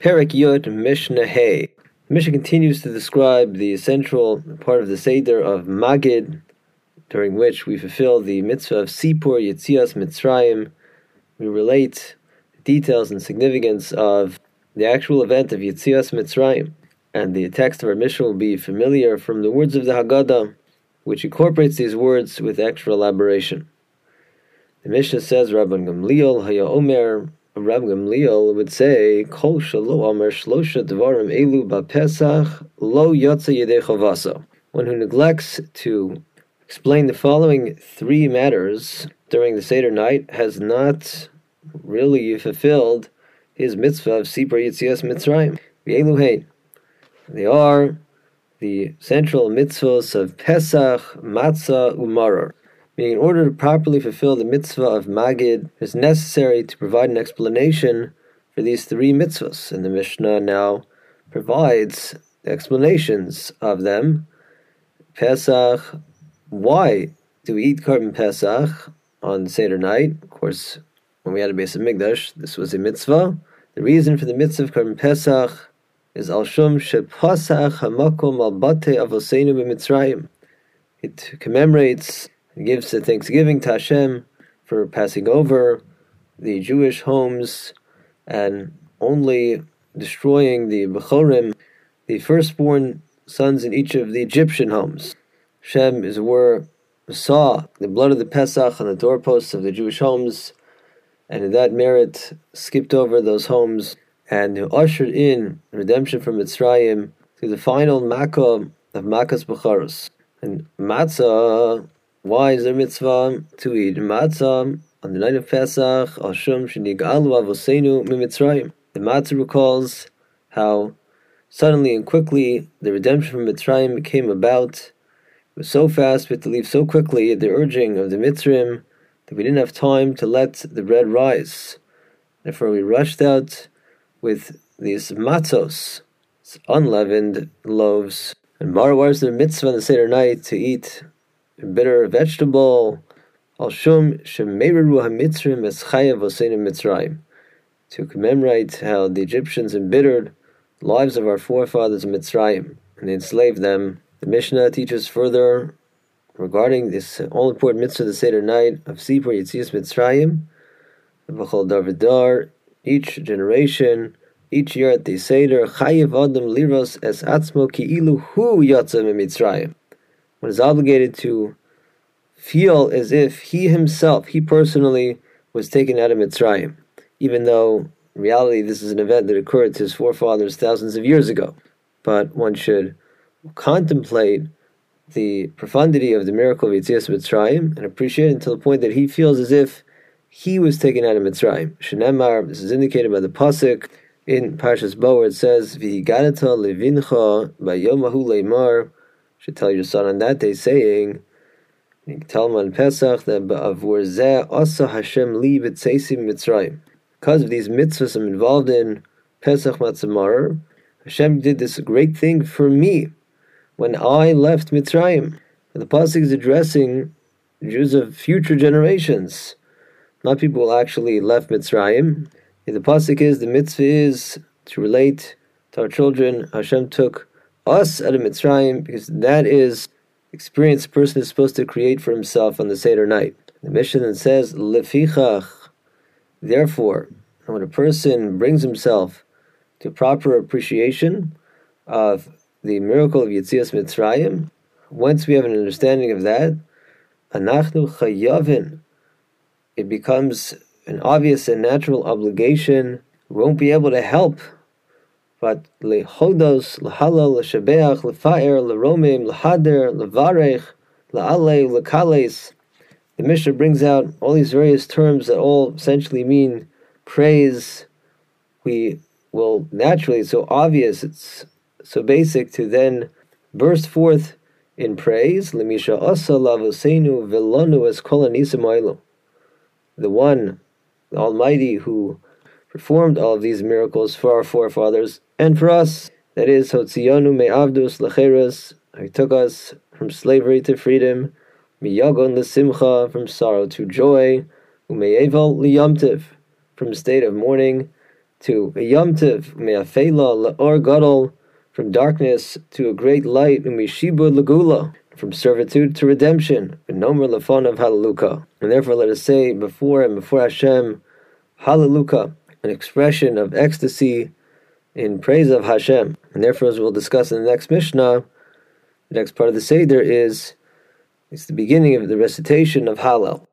Perek Yud Mishnah Hey. Mishnah continues to describe the essential part of the Seder of Magid, during which we fulfill the mitzvah of Sipur Yitzias Mitzrayim. We relate details and significance of the actual event of Yitzias Mitzrayim. And the text of our Mishnah will be familiar from the words of the Haggadah, which incorporates these words with extra elaboration. The Mishnah says, Rabban Gamliel Haya Omer, Rabbi Gamliel would say, Kol shalo Omer shlosha dvarim elu ba'pesach lo yotza yedei. One who neglects to explain the following three matters during the Seder night has not really fulfilled his mitzvah of Sipur Yitzias Mitzrayim. V'elu They are the central mitzvahs of Pesach, Matzah, Umaror. Meaning, in order to properly fulfill the mitzvah of Magid, it is necessary to provide an explanation for these three mitzvahs. And the Mishnah now provides explanations of them. Pesach, why do we eat korban Pesach on Seder night? Of course, when we had a Beis HaMikdash, this was a mitzvah. The reason for the mitzvah of korban Pesach is al shum shepasach hamakom al bate avoseinu b'mitzrayim. It commemorates gives a thanksgiving to Hashem for passing over the Jewish homes and only destroying the Bechorim, the firstborn sons in each of the Egyptian homes. Hashem is where saw the blood of the Pesach on the doorposts of the Jewish homes, and in that merit skipped over those homes and who ushered in redemption from Mitzrayim through the final Makkah of Makkas Bechoros. And Matzah why is there mitzvah to eat matzah on the night of Pesach? Ashum shenigalu avosenu mimitzrayim. The matzah recalls how suddenly and quickly the redemption from Mitzrayim came about. It was so fast, we had to leave so quickly at the urging of the Mitzrim that we didn't have time to let the bread rise. Therefore, we rushed out with these matzos, unleavened loaves. And Mar, is the mitzvah on the Seder night to eat bitter vegetable. Chayav mitzrayim. To commemorate how the Egyptians embittered the lives of our forefathers in Mitzrayim and enslaved them. The Mishnah teaches further regarding this all important mitzvah the Seder night of Sipur Yitzias Mitzrayim. V'chol Davidar, each generation, each year at the Seder, Chayiv Adam Liros es Atzmo Ki Ilu Hu Yatza Mitzrayim one is obligated to feel as if he himself, he personally, was taken out of Mitzrayim, even though in reality this is an event that occurred to his forefathers thousands of years ago. But one should contemplate the profundity of the miracle of Yitzias Mitzrayim and appreciate it until the point that he feels as if he was taken out of Mitzrayim. Shenemar, this is indicated by the pasuk in Parshas Bo, it says, "V'higadata levincha bayomahu leimar." Should tell your son on that day, saying, you tell him on Pesach that Ba'avur zeh asa Hashem li b'tzeisim mitzrayim. Because of these mitzvahs I'm involved in, Pesach Matzamar, Hashem did this great thing for me when I left Mitzrayim. And the pasuk is addressing Jews of future generations, not people who actually left Mitzrayim. The pasuk is the mitzvah is to relate to our children. Hashem took us out of Mitzrayim because that is experience a person is supposed to create for himself on the Seder night. The Mishnah says, Lefichach, therefore, when a person brings himself to proper appreciation of the miracle of Yitzias Mitzrayim, once we have an understanding of that, Anachnu Chayavin, it becomes an obvious and natural obligation. We won't be able to help but lehodos, lehalal, leshabeach, lefaer, leromim, lehader, levarech, leale, lekales. The Mishnah brings out all these various terms that all essentially mean praise. We will naturally, it's so obvious, it's so basic to then burst forth in praise. Lemisha asa lavosenu velonu es kolanisim The one, the Almighty, who performed all of these miracles for our forefathers and for us. That is, Hotzionu me'avdus lecheres, He took us from slavery to freedom, miyagon lesimcha, from sorrow to joy, ume'eval liyamtiv, from state of mourning to a Yom Tiv, Me'afela La'or Gadol, from darkness to a great light, Umishibud Lagula, from servitude to redemption, Nomer Lafon of Hallelujah. And therefore let us say before and before Hashem, Hallelujah, an expression of ecstasy in praise of Hashem. And therefore, as we'll discuss in the next Mishnah, the next part of the Seder is it's the beginning of the recitation of Hallel.